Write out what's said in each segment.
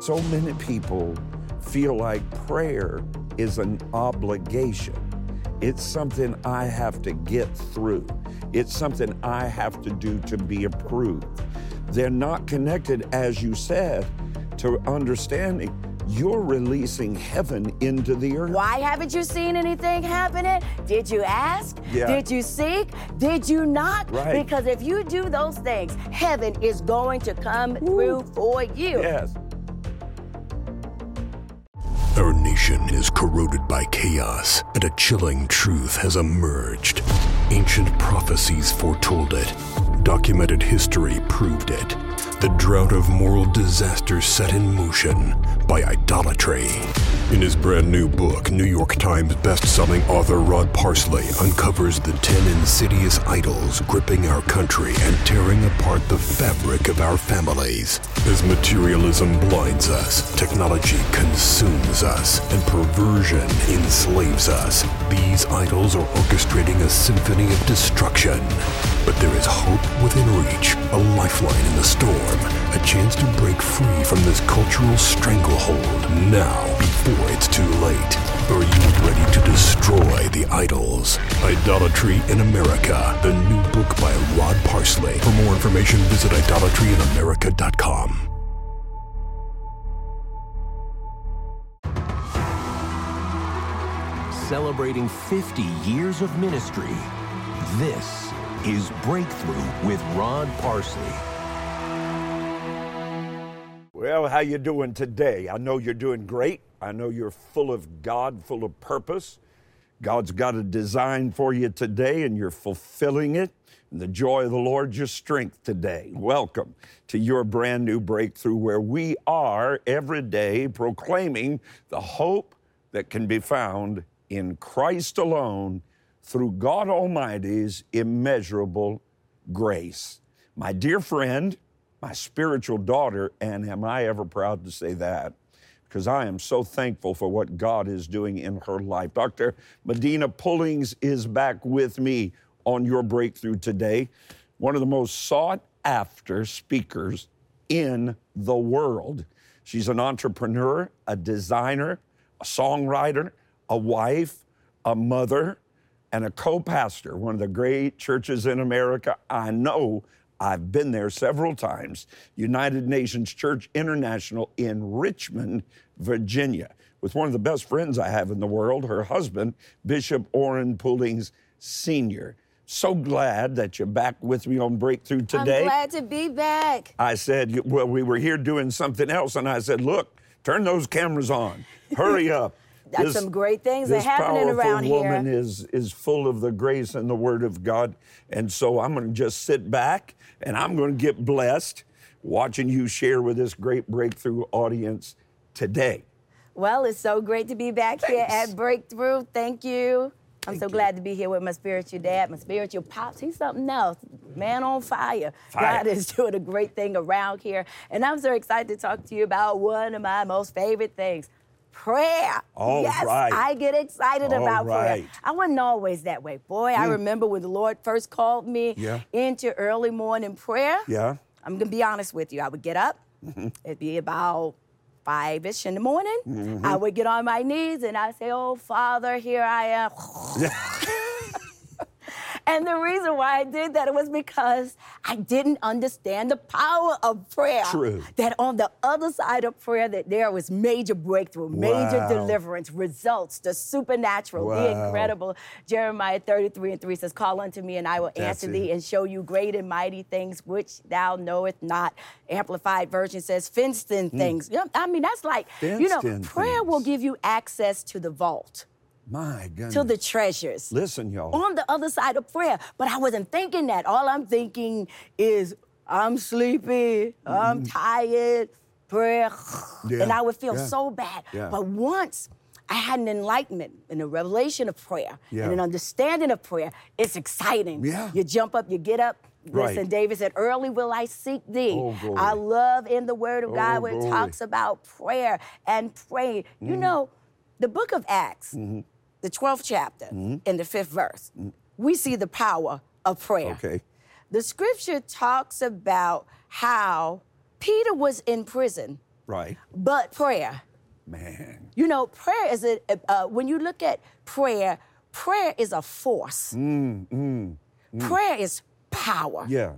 So many people feel like prayer is an obligation. It's something I have to get through. It's something I have to do to be approved. They're not connected, as you said, to understanding you're releasing heaven into the earth. Why haven't you seen anything happening? Did you ask? Yeah. Did you seek? Did you not? Right. Because if you do those things, heaven is going to come through for you. Yes. Is corroded by chaos, and a chilling truth has emerged. Ancient prophecies foretold it, documented history proved it. The drought of moral disaster set in motion by idolatry. In his brand new book, New York Times best-selling author Rod Parsley uncovers the 10 insidious idols gripping our country and tearing apart the fabric of our families. As materialism blinds us, technology consumes us, and perversion enslaves us, these idols are orchestrating a symphony of destruction. But there is hope within reach, a lifeline in the storm, a chance to break free from this cultural stranglehold now before it's too late. Are you ready to destroy the idols? Idolatry in America, the new book by Rod Parsley. For more information, visit idolatryinamerica.com. Celebrating 50 years of ministry. This is Breakthrough with Rod Parsley. Well, how you doing today? I know you're doing great. I know you're full of God, full of purpose. God's got a design for you today and you're fulfilling it. And the joy of the Lord your strength today. Welcome to your brand new breakthrough where we are every day proclaiming the hope that can be found in Christ alone through God Almighty's immeasurable grace. My dear friend, my spiritual daughter, and am I ever proud to say that? Because I am so thankful for what God is doing in her life. Dr. Medina Pullings is back with me on your breakthrough today. One of the most sought after speakers in the world. She's an entrepreneur, a designer, a songwriter, a wife, a mother, and a co pastor, one of the great churches in America. I know I've been there several times, United Nations Church International in Richmond, Virginia, with one of the best friends I have in the world, her husband, Bishop Orrin Pullings Sr. So glad that you're back with me on Breakthrough today. I'm glad to be back. I said, well, we were here doing something else, and I said, look, turn those cameras on. Hurry up. That's some great things this are happening around woman here. is is full of the grace and the Word of God, and so I'm going to just sit back and I'm going to get blessed watching you share with this great breakthrough audience today. Well, it's so great to be back here at Breakthrough. Thank you. I'm Thank so you. glad to be here with my spiritual dad, my spiritual pops. He's something else. Man on fire. Fire. God is doing a great thing around here. And I'm so excited to talk to you about one of my most favorite things. Prayer. All yes, right. I get excited All about right. prayer. I wasn't always that way. Boy, I mm. remember when the Lord first called me Yeah. into early morning prayer. Yeah. I'm gonna be honest with you. I would get up. Mm-hmm. It'd be about five ish in the morning. I mm-hmm. would get on my knees and I'd say, "Oh Father, here I am." and the reason why I did that was because I didn't understand the power of prayer. True. That on the other side of prayer, that there was major breakthrough, major Wow. deliverance, results, the supernatural, the Wow. incredible. Jeremiah 33 and 3 says, "Call unto me, and I will That's answer it. thee." and show you great and mighty things which thou knowest not. Amplified version says fenced in hmm. things. You I mean, that's like, you know. Fenced prayer will give you access to the vault, My goodness. to the treasures. Listen, y'all. On the other side of prayer. But I wasn't thinking that. All I'm thinking is, I'm sleepy, I'm tired, prayer. Mm-hmm. Yeah, And I would feel yeah, so bad. yeah. But once I had an enlightenment and a revelation of prayer and an understanding of prayer, it's exciting. Yeah. You jump up, you get up. Right. Listen, David said, Early will I seek thee. Oh, glory. I love in the Word of God Oh, when it talks about prayer and praying. You Mm-hmm. know, the book of Acts, the 12th chapter, in the fifth verse, we see the power of prayer. Mm-hmm. Okay. The scripture talks about how Peter was in prison Right. but prayer. Man. You know, prayer is a, uh, when you look at prayer, prayer is a force. Mm mm. Prayer is power. Mm, Yeah.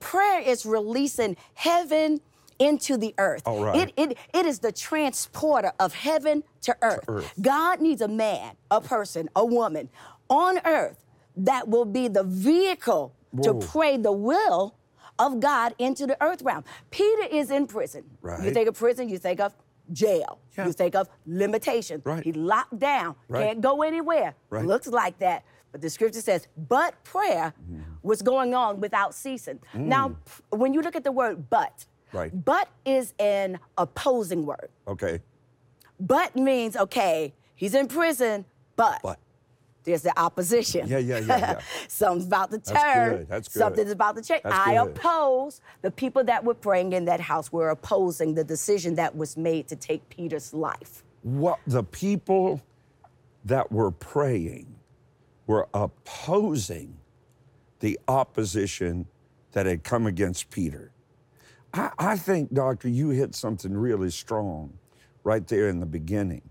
Prayer is releasing heaven into the earth. All right. It, it, it is the transporter of heaven to earth. earth. God needs a man, a person, a woman on earth that will be the vehicle to pray the will of God into the earth realm. Peter is in prison. You think of prison, you think of jail. Yeah. You think of limitation. Right. He locked down, Right. can't go anywhere. Right. Looks like that. But the scripture says, but prayer Mm. was going on without ceasing. Now, when you look at the word but, Right. but is an opposing word. Okay. But means, okay, he's in prison, but, But. there's the opposition. Yeah, yeah, yeah, yeah. Something's about to That's turn. good, that's good. Something's about to change. That's I good. oppose the people that were praying in that house were opposing the decision that was made to take Peter's life. What the people that were praying were opposing the opposition that had come against Peter. I, I think, Doctor, you hit something really strong right there in the beginning.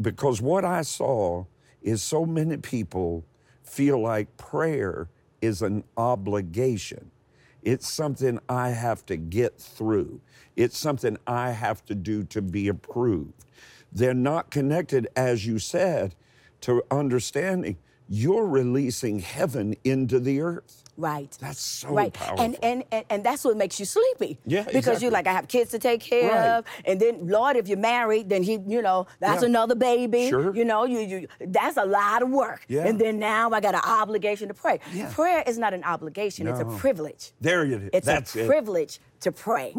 Because what I saw is so many people feel like prayer is an obligation. It's something I have to get through. It's something I have to do to be approved. They're not connected, as you said, to understanding you're releasing heaven into the earth. Right. That's so right. powerful. And, and and and that's what makes you sleepy. Yeah, Because exactly. you're like, I have kids to take care Right. of, and then Lord, if you're married, then he, you know, that's Yeah. another baby. Sure. You know, you you that's a lot of work. Yeah. And then now I got an obligation to pray. Yeah. Prayer is not an obligation; no. it's a privilege. there it is. It's That's a it. privilege to pray.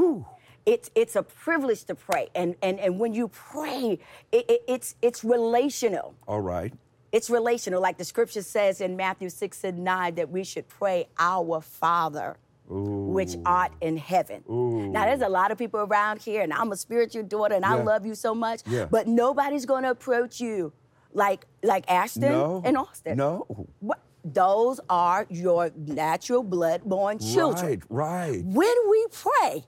It's it's a privilege to pray, and and and when you pray, it, it, it's it's relational. All right. It's relational, like the scripture says in Matthew 6 and 9 that we should pray, Our Father, which art in heaven. Now, there's a lot of people around here, and I'm a spiritual daughter, and I love you so much, Yeah. but nobody's going to approach you like, like Ashton No. and Austin. No. What? Those are your natural blood-born children. Right, right. When we pray,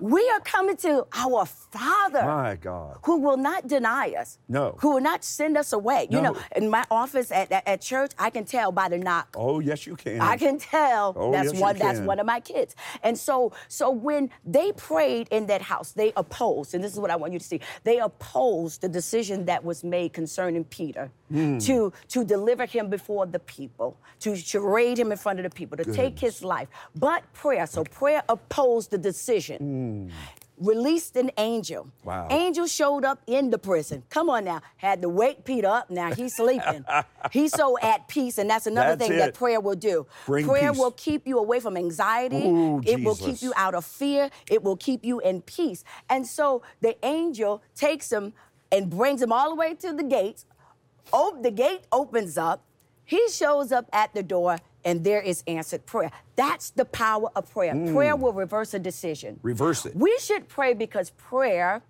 we are coming to our Father My God. who will not deny us. No. Who will not send us away. You know, in my office at, at, at church, I can tell by the knock. Oh, yes, you can. I can tell Oh, that's yes, you one that's one of my kids. And so so when they prayed in that house, they opposed, and this is what I want you to see. They opposed the decision that was made concerning Peter Hmm. to to deliver him before the people, to charade him in front of the people, to take his life. But prayer, so prayer opposed the decision. Released an angel. Wow. Angel showed up in the prison. Come on now. Had to wake Peter up. Now he's sleeping. he's so at peace, and that's another That's thing that prayer will do. Bring prayer peace. will keep you away from anxiety. Ooh, it will keep you out of fear. It will keep you in peace. And so the angel takes him and brings him all the way to the gates. Oh, the gate opens up. He shows up at the door, and there is answered prayer. That's the power of prayer. Prayer will reverse a decision. Reverse it. We should pray because prayer,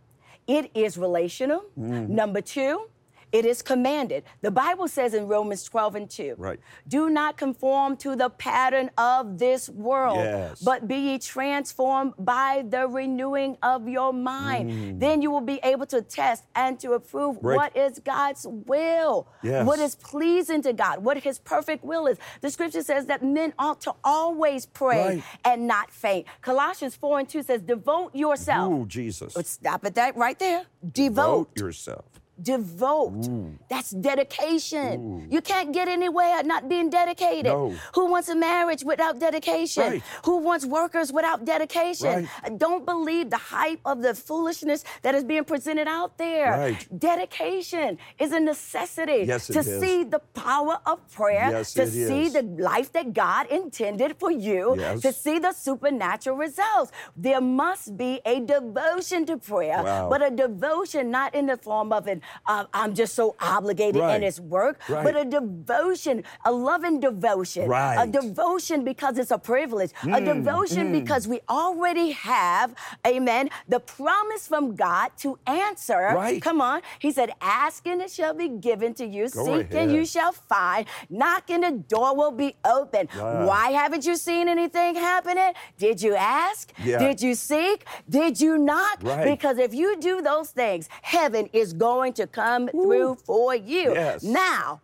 it is relational. Mm-hmm. Number two, it is commanded. The Bible says in Romans 12 and 2, Right. do not conform to the pattern of this world, Yes. but be ye transformed by the renewing of your mind. Mm. Then you will be able to test and to approve Right. what is God's will, Yes. what is pleasing to God, what his perfect will is. The scripture says that men ought to always pray Right. and not faint. Colossians 4 and 2 says, devote yourself. Ooh, Jesus. But stop at that right there. Devote. Vote yourself. Devote. That's dedication. You can't get anywhere not being dedicated. No. Who wants a marriage without dedication? Right. Who wants workers without dedication? Right. Don't believe the hype of the foolishness that is being presented out there. Right. Dedication is a necessity Yes, to is. see the power of prayer, Yes, to see is. the life that God intended for you, Yes. to see the supernatural results. There must be a devotion to prayer, Wow. but a devotion not in the form of an uh, I'm just so obligated Right. and it's work, Right. but a devotion, a loving devotion, a Right. Mm, devotion because it's a privilege, a devotion because we already have, amen, the promise from God to answer. Right. Come on. He said, Ask and it shall be given to you, Go seek and you shall find, knock and the door will be open. Yeah. Why haven't you seen anything happening? Did you ask? Yeah. Did you seek? Did you knock? Right. Because if you do those things, heaven is going to come through for you. Yes. Now,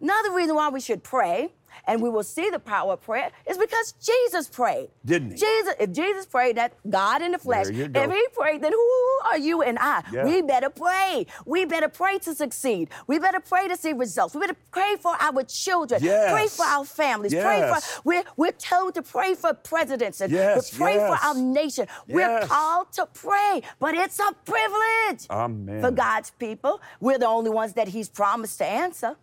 another reason why we should pray, and we will see the power of prayer, is because Jesus prayed. Didn't he? Jesus, if Jesus prayed that God in the flesh, There you go. if he prayed, then who are you and I? Yeah. We better pray. We better pray to succeed. We better pray to see results. We better pray for our children. Yes. Pray for our families. Yes. Pray for we're we're told to pray for presidents and Yes, to pray yes. for our nation. We're called to pray, but it's a privilege Amen. for God's people. We're the only ones that He's promised to answer.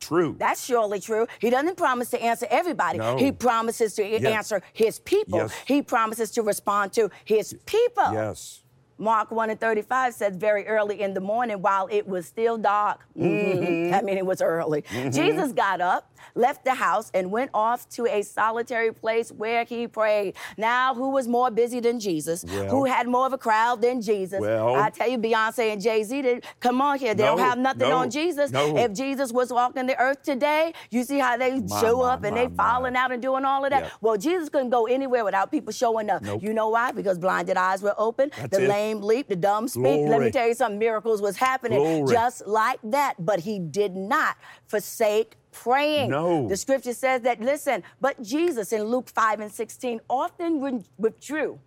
True. That's surely true. He doesn't promise to answer everybody. No. He promises to Yes. answer his people. Yes. He promises to respond to his people. yes. Mark 1 and 35 says, very early in the morning while it was still dark. Mm-hmm. Mhm. I mean, it was early. Jesus got up, left the house, and went off to a solitary place where he prayed. Now, who was more busy than Jesus? Well. who had more of a crowd than Jesus? Well. I tell you, Beyonce and Jay Z, did come on here. They don't have nothing no, on Jesus. no. If Jesus was walking the earth today, you see how they My, show my, up and my, they my. falling out and doing all of that? Yeah. Well, Jesus couldn't go anywhere without people showing up. Nope. You know why? Because blinded eyes were open, That's the it. lame leap, the dumb speak. Let me tell you something, miracles was happening Glory. just like that. But he did not forsake praying. No. The scripture says that, listen, but Jesus in Luke 5 and 16 often withdrew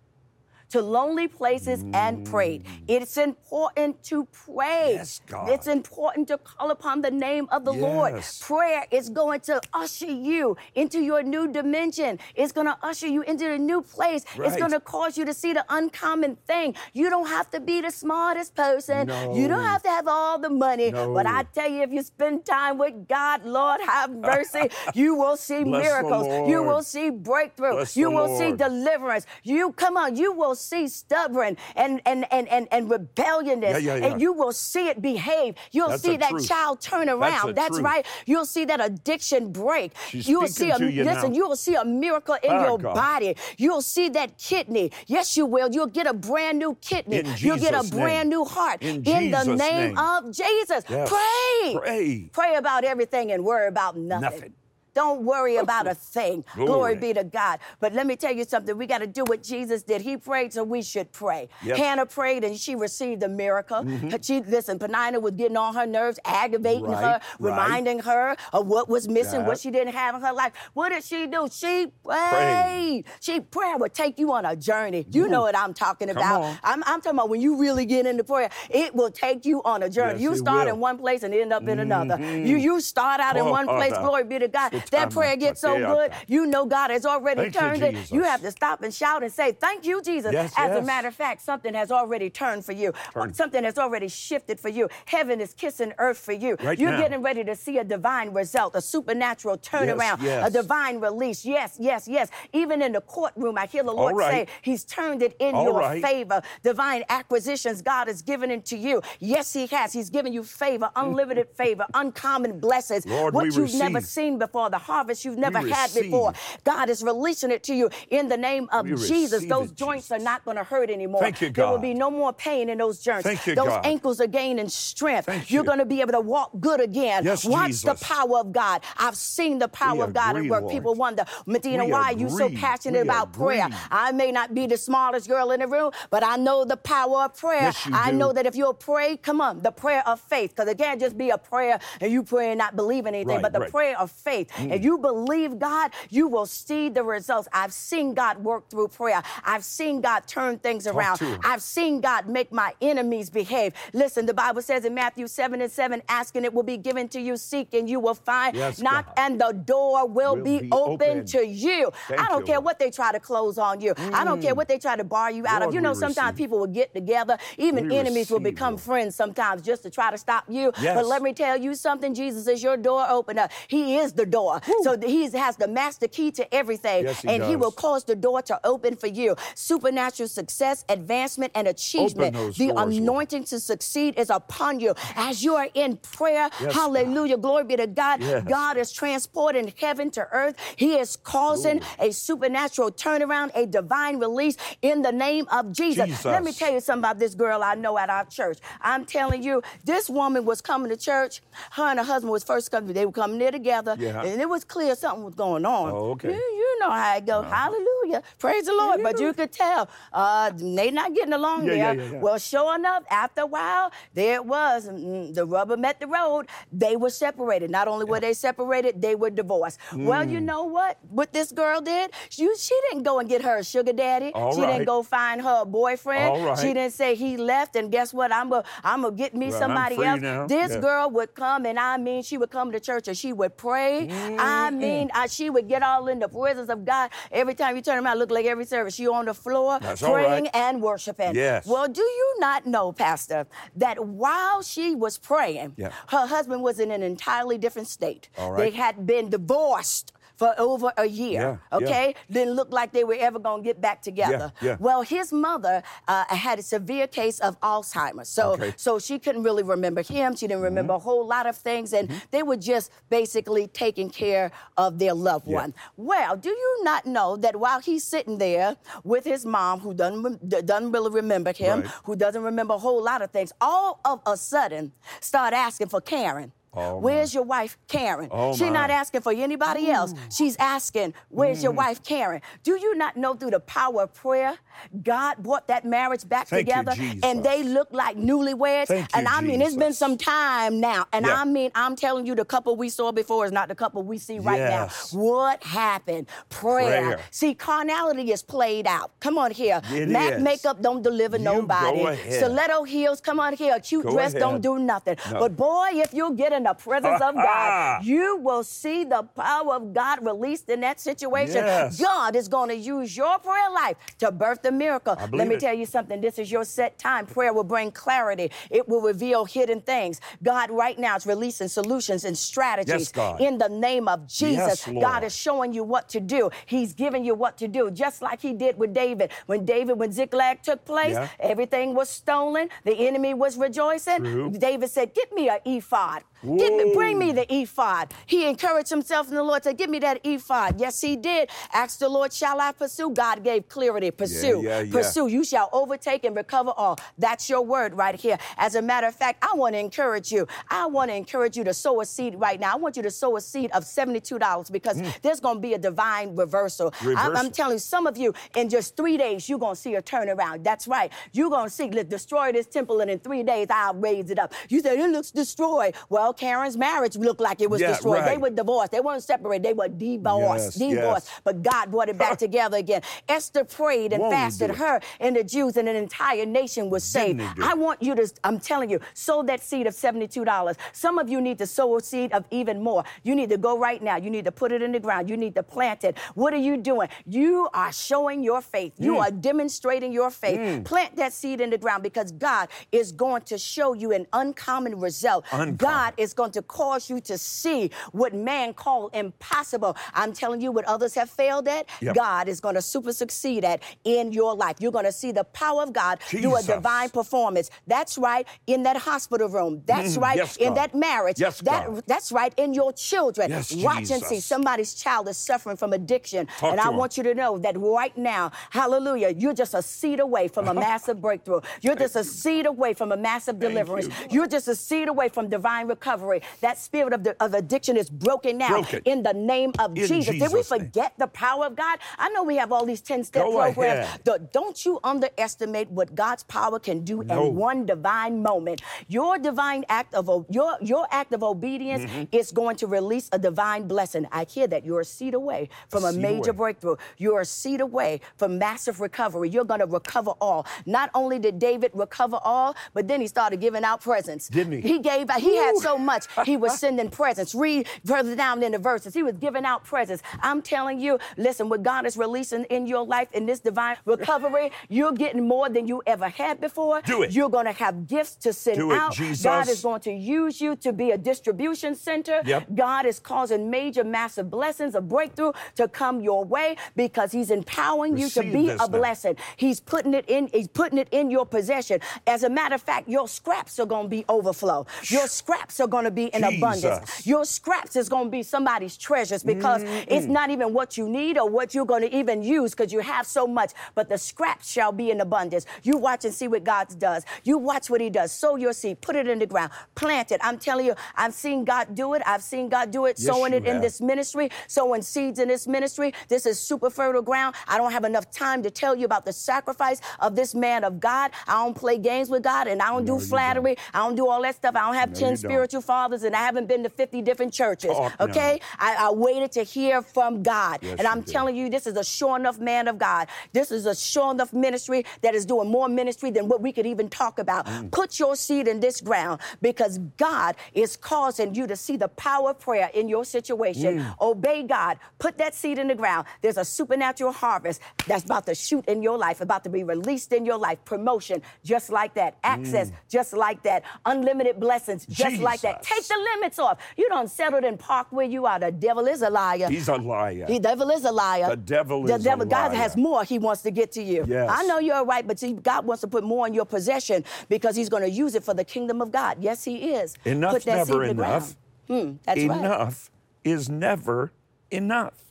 to lonely places and prayed. It's important to pray. Mm. Yes, God. It's important to call upon the name of the Lord. Yes. Prayer is going to usher you into your new dimension. It's going to usher you into a new place. Right. It's going to cause you to see the uncommon thing. You don't have to be the smartest person. No. You don't have to have all the money. No. But I tell you, if you spend time with God, Lord have mercy, you will see miracles. You will see breakthrough. Bless you will see deliverance. You come on, you will see stubborn and and and and, and rebelliousness. Yeah, yeah, yeah. And you will see it behave. You'll That's see that truth. child turn around. the That's right. You'll see that addiction break. She's you'll see a you listen, now. you will see a miracle in Ah, your God. body. You'll see that kidney. Yes, you will. You'll get a brand new kidney. In You'll get a Jesus' name. brand new heart. In the name, name. of Jesus. Yes. Pray. Pray. Pray about everything and worry about nothing. Nothing. Don't worry about a thing. Glory. Glory. be to God. But let me tell you something. We got to do what Jesus did. He prayed, so we should pray. Yep. Hannah prayed and she received a miracle. She listen, Penina was getting on her nerves, aggravating Mm-hmm. Right, her, right. reminding her of what was missing, what she didn't have in her life. What did she do? She prayed. Prayed. She prayer would take you on a journey. You know what I'm talking about. I'm, I'm talking about when you really get into prayer, it will take you on a journey. Yes, you start in one place and end up in another. You you start out in Oh, one place, God. glory be to God. That time, prayer gets so good, you know God has already Thank you, turned it. Jesus. You have to stop and shout and say, Thank you, Jesus. Yes, As a matter of fact, something has already turned for you. Turned. Something has already shifted for you. Heaven is kissing earth for you. Right You're now. getting ready to see a divine result, a supernatural turnaround, yes. a divine release. Yes, yes, yes. Even in the courtroom, I hear the Lord right. say, He's turned it in All your right. favor. Divine acquisitions God has given into you. Yes, He has. He's given you favor, unlimited favor, uncommon blessings. Lord, what you've never seen before, the harvest you've never had receive. before. God is releasing it to you in the name of We Jesus. Those it, joints are not going to hurt anymore. Thank you, God. There will be no more pain in those joints. Thank you, those God. ankles are gaining strength. Thank You're you. going to be able to walk good again. Yes, Watch the power of God. I've seen the power We of God agree, at work. Lord. People wonder, Medina, why are you so passionate about prayer? I may not be the smartest girl in the room, but I know the power of prayer. Yes, I do. know that if you'll pray, come on, the prayer of faith, because it can't just be a prayer and you pray and not believe anything, Right, but the right. Prayer of faith. Mm. If you believe God, you will see the results. I've seen God work through prayer. I've seen God turn things around. I've seen God make my enemies behave. Listen, the Bible says in Matthew 7 and 7, ask and it will be given to you, seek and you will find, Yes, knock God. and the door will, Will be, be open, open. to you. Thank I don't you, care what they try to close on you. I don't care mm. what they try to bar you out of. You know, sometimes receive. people will get together, even We enemies will become Lord. friends sometimes just to try to stop you. Yes. But let me tell you something Jesus is your door opener. He is the door. Door. So he has the master key to everything. Yes, he and he will cause the door to open for you. Supernatural success, advancement, and achievement. the doors, Lord. anointing to succeed is upon you. As you are in prayer, Yes, hallelujah, glory be to God. Yes. God is transporting heaven to earth. He is causing a supernatural turnaround, a divine release in the name of Jesus. Jesus. Let me tell you something about this girl I know at our church. I'm telling you, this woman was coming to church. Her and her husband was first coming. They were coming there together, Yeah. And it was clear something was going on. Oh, okay. You, you know how it goes. Hallelujah, praise the Lord. But you could tell uh, they not getting along Yeah, there. yeah, yeah, yeah. Well, sure enough, after a while, there it was. Mm, The rubber met the road. They were separated. Not only were they separated, they were divorced. Well, Mm. you know what? What this girl did? She, she didn't go and get her a sugar daddy. All she right. didn't go find her boyfriend. All right. She didn't say he left, and guess what? I'm gonna I'm gonna get me Well, I'm somebody free else. now. This Yeah. girl would come, and I mean, she would come to church and she would pray. I mm-hmm. mean, I, she would get all in the presence of God. Every time you turn around, look like every service. She on the floor That's praying right. and worshiping. Yes. Well, do you not know, Pastor, that while she was praying, Yeah. her husband was in an entirely different state. All They had been divorced. For over a year, Yeah, yeah. okay? Didn't look like they were ever gonna get back together. yeah. Well, his mother uh, had a severe case of Alzheimer's, so Okay. so she couldn't really remember him. She didn't remember Mm-hmm. a whole lot of things, and they were just basically taking care of their loved Yeah. one. Well, do you not know that while he's sitting there with his mom, who doesn't doesn't really remember him, Right. who doesn't remember a whole lot of things, all of a sudden start asking for Karen. Oh. Where's your wife, Karen? Oh, She's not asking for anybody else. She's asking, Where's Mm. your wife, Karen? Do you not know through the power of prayer, God brought that marriage back Thank you, together and they look like newlyweds? Thank and you, I mean, it's been some time now. And Yeah. I mean, I'm telling you, the couple we saw before is not the couple we see right Yes. now. What happened? Prayer. Prayer. See, carnality is played out. Come on here. It Mac is. makeup don't deliver You nobody. ahead. Stiletto heels, come on here. A cute Go dress don't do nothing. No. But boy, if you get in the presence of God, you will see the power of God released in that situation. Yes. God is going to use your prayer life to birth the miracle. Let me it. tell you something. This is your set time. Prayer will bring clarity. It will reveal hidden things. God right now is releasing solutions and strategies Yes, in the name of Jesus. Yes, God is showing you what to do. He's giving you what to do, just like he did with David. When David, when Ziklag took place, Yeah. everything was stolen. The enemy was rejoicing. True. David said, Get me an ephod. Me, bring me the ephod. He encouraged himself in the Lord, said, Give me that ephod. Yes, he did. Asked the Lord, Shall I pursue? God gave clarity. Pursue. yeah, yeah. Pursue. You shall overtake and recover all. That's your word right here. As a matter of fact, I want to encourage you. I want to encourage you to sow a seed right now. I want you to sow a seed of $72 because there's going to be a divine reversal. I'm, I'm Mm. Telling you, some of you, in just three days, you're going to see a turnaround. That's right. You're going to see, let's destroy this temple, and in three days, I'll raise it up. You said it looks destroyed. Well, Karen's marriage looked like it was Yeah, destroyed. They right. were divorced. They weren't separated. They were divorced. Yes, divorced. yes. But God brought it back together again. Esther prayed and Won't fasted. Her and the Jews and an entire nation was saved. I want you to, I'm telling you, sow that seed of $72. Some of you need to sow a seed of even more. You need to go right now. You need to put it in the ground. You need to plant it. What are you doing? You are showing your faith. You Mm. are demonstrating your faith. Plant that seed in the ground because God is going to show you an uncommon result. Uncommon. God is going to cause you to see what man called impossible. I'm telling you what others have failed at, Yep. God is going to super succeed at in your life. You're going to see the power of God do a divine performance. That's right, in that hospital room. That's Mm, right, yes, in that marriage. Yes, that, God. That's right, in your children. Yes, Watch and see somebody's child is suffering from addiction. Talk and I him. want you to know that right now, hallelujah, you're just a seed away from a massive breakthrough. You're just a seed away from a massive deliverance. you. You're just a seed away from divine recovery. That spirit of, the, of addiction is broken now Broken. in the name of In Jesus. Did we Jesus' name. forget the power of God? I know we have all these 10 step Go programs. The- don't you underestimate what God's power can do No. in one divine moment. Your divine act of your your act of obedience Mm-hmm. is going to release a divine blessing. I hear that you're a seed away from a, seed major away. breakthrough. You're a seed away from massive recovery. You're going to recover all. Not only did David recover all, but then he started giving out presents. Didn't he? He gave. He had so much he was sending presents. Read further down in the verses. He was giving out presents. I'm telling you, listen, what God is releasing in your life in this divine recovery, you're getting more than you ever had before. Do it. You're going to have gifts to send Do it, out. Jesus. God is going to use you to be a distribution center. Yep. God is causing major, massive blessings, a breakthrough to come your way because He's empowering you to be a now. blessing. He's putting it in. He's putting it in your possession. As a matter of fact, your scraps are going to be overflow. Your scraps are going to be in abundance. Your scraps is going to be somebody's treasures because it's not even what you need or what you're going to even use because you have so much. But the scraps shall be in abundance. You watch and see what God does. You watch what He does. Sow your seed, put it in the ground, plant it. I'm telling you, I've seen God do it. I've seen God do it, Yes, sowing it in this ministry, sowing seeds in this ministry. This is super fertile ground. I don't have enough time to tell you about the sacrifice of this man of God. I don't play games with God and I don't No, do flattery. I don't do all that stuff. I don't have No, 10 spiritual fathers and I haven't been to 50 different churches. Okay? I, I waited to hear from God. Yes, and I'm telling you, this is a sure enough man of God. This is a sure enough ministry that is doing more ministry than what we could even talk about. Mm. Put your seed in this ground because God is causing you to see the power of prayer in your situation. Mm. Obey God. Put that seed in the ground. There's a supernatural harvest that's about to shoot in your life, about to be released in your life. Promotion, just like that. Access, just like that. Unlimited blessings, just like that. Jesus. Take the limits off. You don't settled and park where you are. The devil is a liar. He's a liar. The devil is a liar. The devil the is a devil. God liar. has more he wants to get to you. Yes. I know you're right, but see, God wants to put more in your possession because he's going to use it for the kingdom of God. Yes, he is. Enough's that seed never enough. Hmm, that's right. enough is never enough.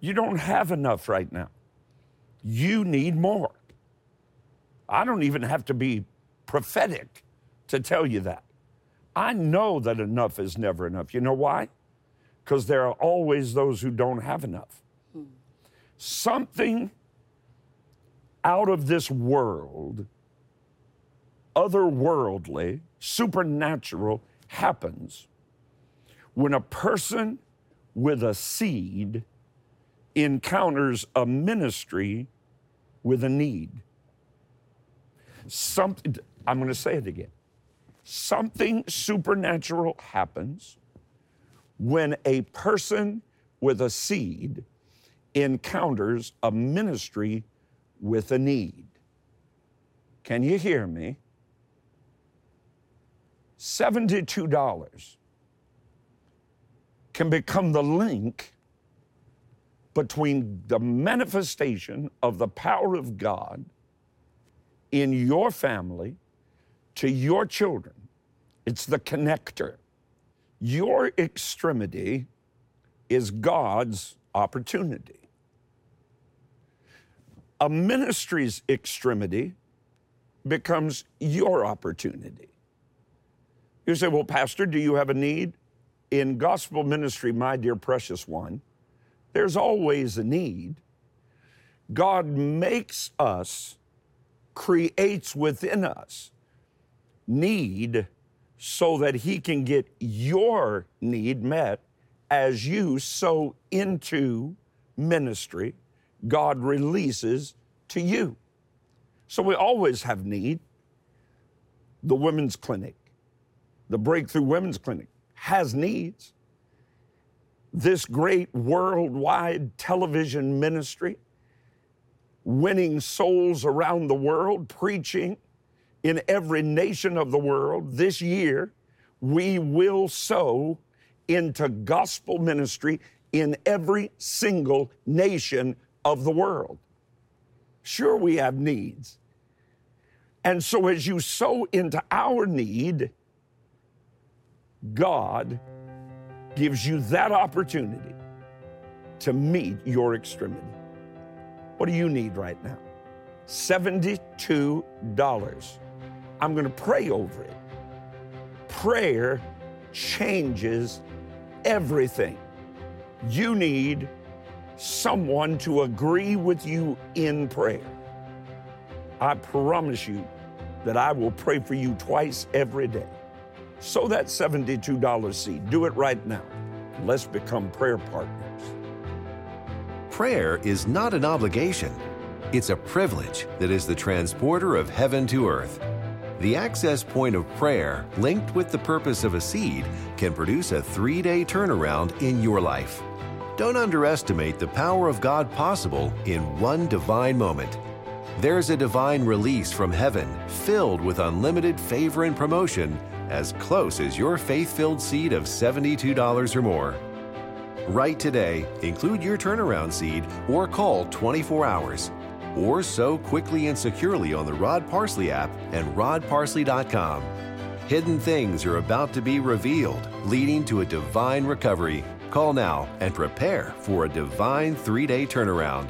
You don't have enough right now. You need more. I don't even have to be prophetic to tell you that. I know that enough is never enough. You know why? Because there are always those who don't have enough. Something out of this world, otherworldly, supernatural happens when a person with a seed encounters a ministry with a need. Something, I'm going to say it again. Something supernatural happens when a person with a seed encounters a ministry with a need. Can you hear me? $72 can become the link between the manifestation of the power of God in your family to your children. It's the connector. Your extremity is God's opportunity. A ministry's extremity becomes your opportunity. You say, Well, Pastor, do you have a need? In gospel ministry, my dear precious one, there's always a need. God makes us, creates within us need so that He can get your need met as you sow into ministry, God releases to you. So we always have need. The women's clinic, the Breakthrough Women's Clinic has needs. This great worldwide television ministry, winning souls around the world, preaching in every nation of the world. This year, we will sow into gospel ministry in every single nation of the world. Sure, we have needs. And so, as you sow into our need, God gives you that opportunity to meet your extremity. What do you need right now? $72. I'm going to pray over it. Prayer changes everything. You need someone to agree with you in prayer. I promise you that I will pray for you twice every day. Sow that $72 seed. Do it right now. Let's become prayer partners. Prayer is not an obligation, it's a privilege that is the transporter of heaven to earth. The access point of prayer, linked with the purpose of a seed, can produce a three day turnaround in your life. Don't underestimate the power of God possible in one divine moment. There's a divine release from heaven filled with unlimited favor and promotion as close as your faith filled seed of $72 or more. Write today, include your turnaround seed, or call 24 hours. Or sow quickly and securely on the Rod Parsley app and rodparsley.com. Hidden things are about to be revealed, leading to a divine recovery. Call now and prepare for a divine three day turnaround.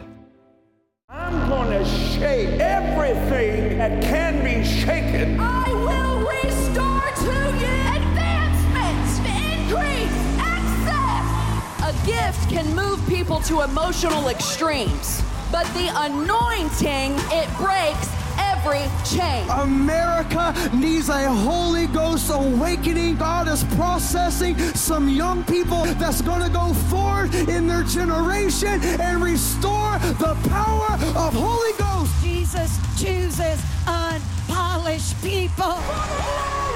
I'm going to shake everything that can be shaken. I will restore to you advancements, increase, access. A gift can move people to emotional extremes, but the anointing, it breaks every chain. America needs a Holy Ghost awakening. God is processing some young people that's going to go forward in their generation and restore the power of Holy Ghost. Jesus chooses unpolished people.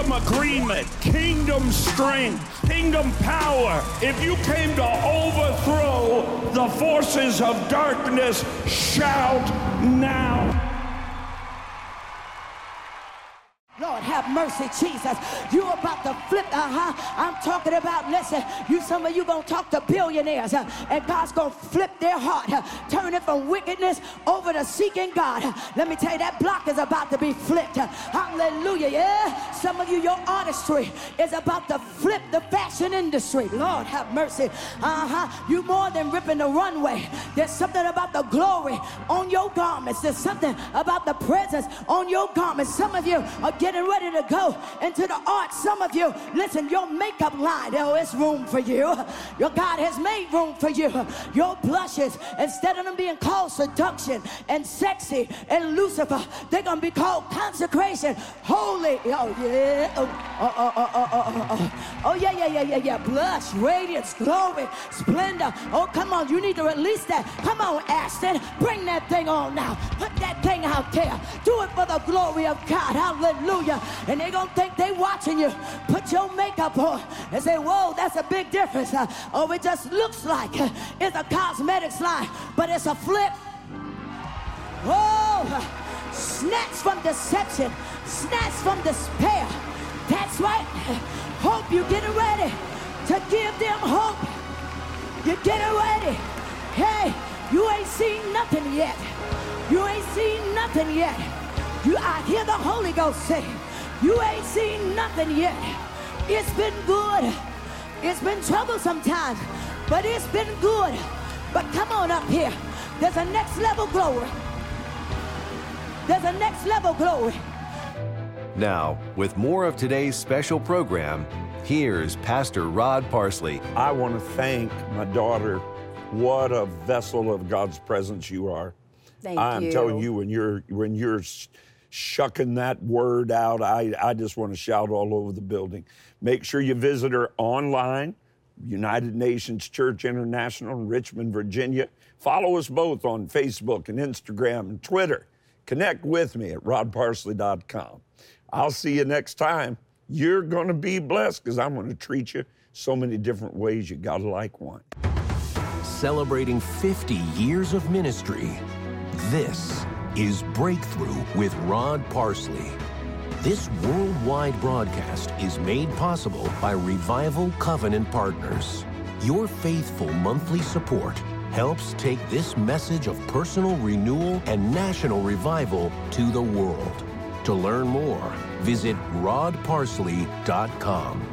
Kingdom agreement, kingdom strength, kingdom power. If you came to overthrow the forces of darkness, shout now. Mercy, Jesus. You about to flip, uh-huh. I'm talking about, listen, you some of you gonna talk to billionaires, uh, and God's gonna flip their heart, uh, turn it from wickedness over to seeking God. Let me tell you, that block is about to be flipped. Hallelujah, yeah. Some of you, your artistry is about to flip the fashion industry. Lord, have mercy. Uh-huh. You more than ripping the runway. There's something about the glory on your garments. There's something about the presence on your garments. Some of you are getting ready to go into the art. Some of you, listen, your makeup line, oh, it's room for you. Your God has made room for you. Your blushes, instead of them being called seduction and sexy and Lucifer, they're gonna be called consecration, holy. Oh yeah. Oh, oh, oh, oh, oh, oh, oh. oh, oh yeah, yeah, yeah, yeah, yeah. Blush, radiance, glory, splendor. Oh, come on, you need to release that. Come on, Ashton, bring that thing on now. Put that thing out there. Do it for the glory of God. Hallelujah. And they're going to think they watching you. Put your makeup on and say, whoa, that's a big difference. Uh, oh, it just looks like uh, it's a cosmetics line, but it's a flip. Oh, snatch from deception, snatch from despair. That's right. Hope you're getting ready to give them hope. You're getting ready. Hey, you ain't seen nothing yet. You ain't seen nothing yet. You, I hear the Holy Ghost say, you ain't seen nothing yet. It's been good. It's been trouble sometimes, but it's been good. But come on up here. There's a next level glory. There's a next level glory. Now, with more of today's special program, here's Pastor Rod Parsley. I want to thank my daughter. What a vessel of God's presence you are. Thank you. I'm you. telling you, when you're when you're sh- shucking that word out, I, I just want to shout all over the building. Make sure you visit her online, United Nations Church International in Richmond, Virginia. Follow us both on Facebook and Instagram and Twitter. Connect with me at rodparsley.com. I'll see you next time. You're going to be blessed because I'm going to treat you so many different ways. You got to like one. Celebrating 50 years of ministry. This is Breakthrough with Rod Parsley. This worldwide broadcast is made possible by Revival Covenant Partners. Your faithful monthly support helps take this message of personal renewal and national revival to the world. To learn more, visit rodparsley.com.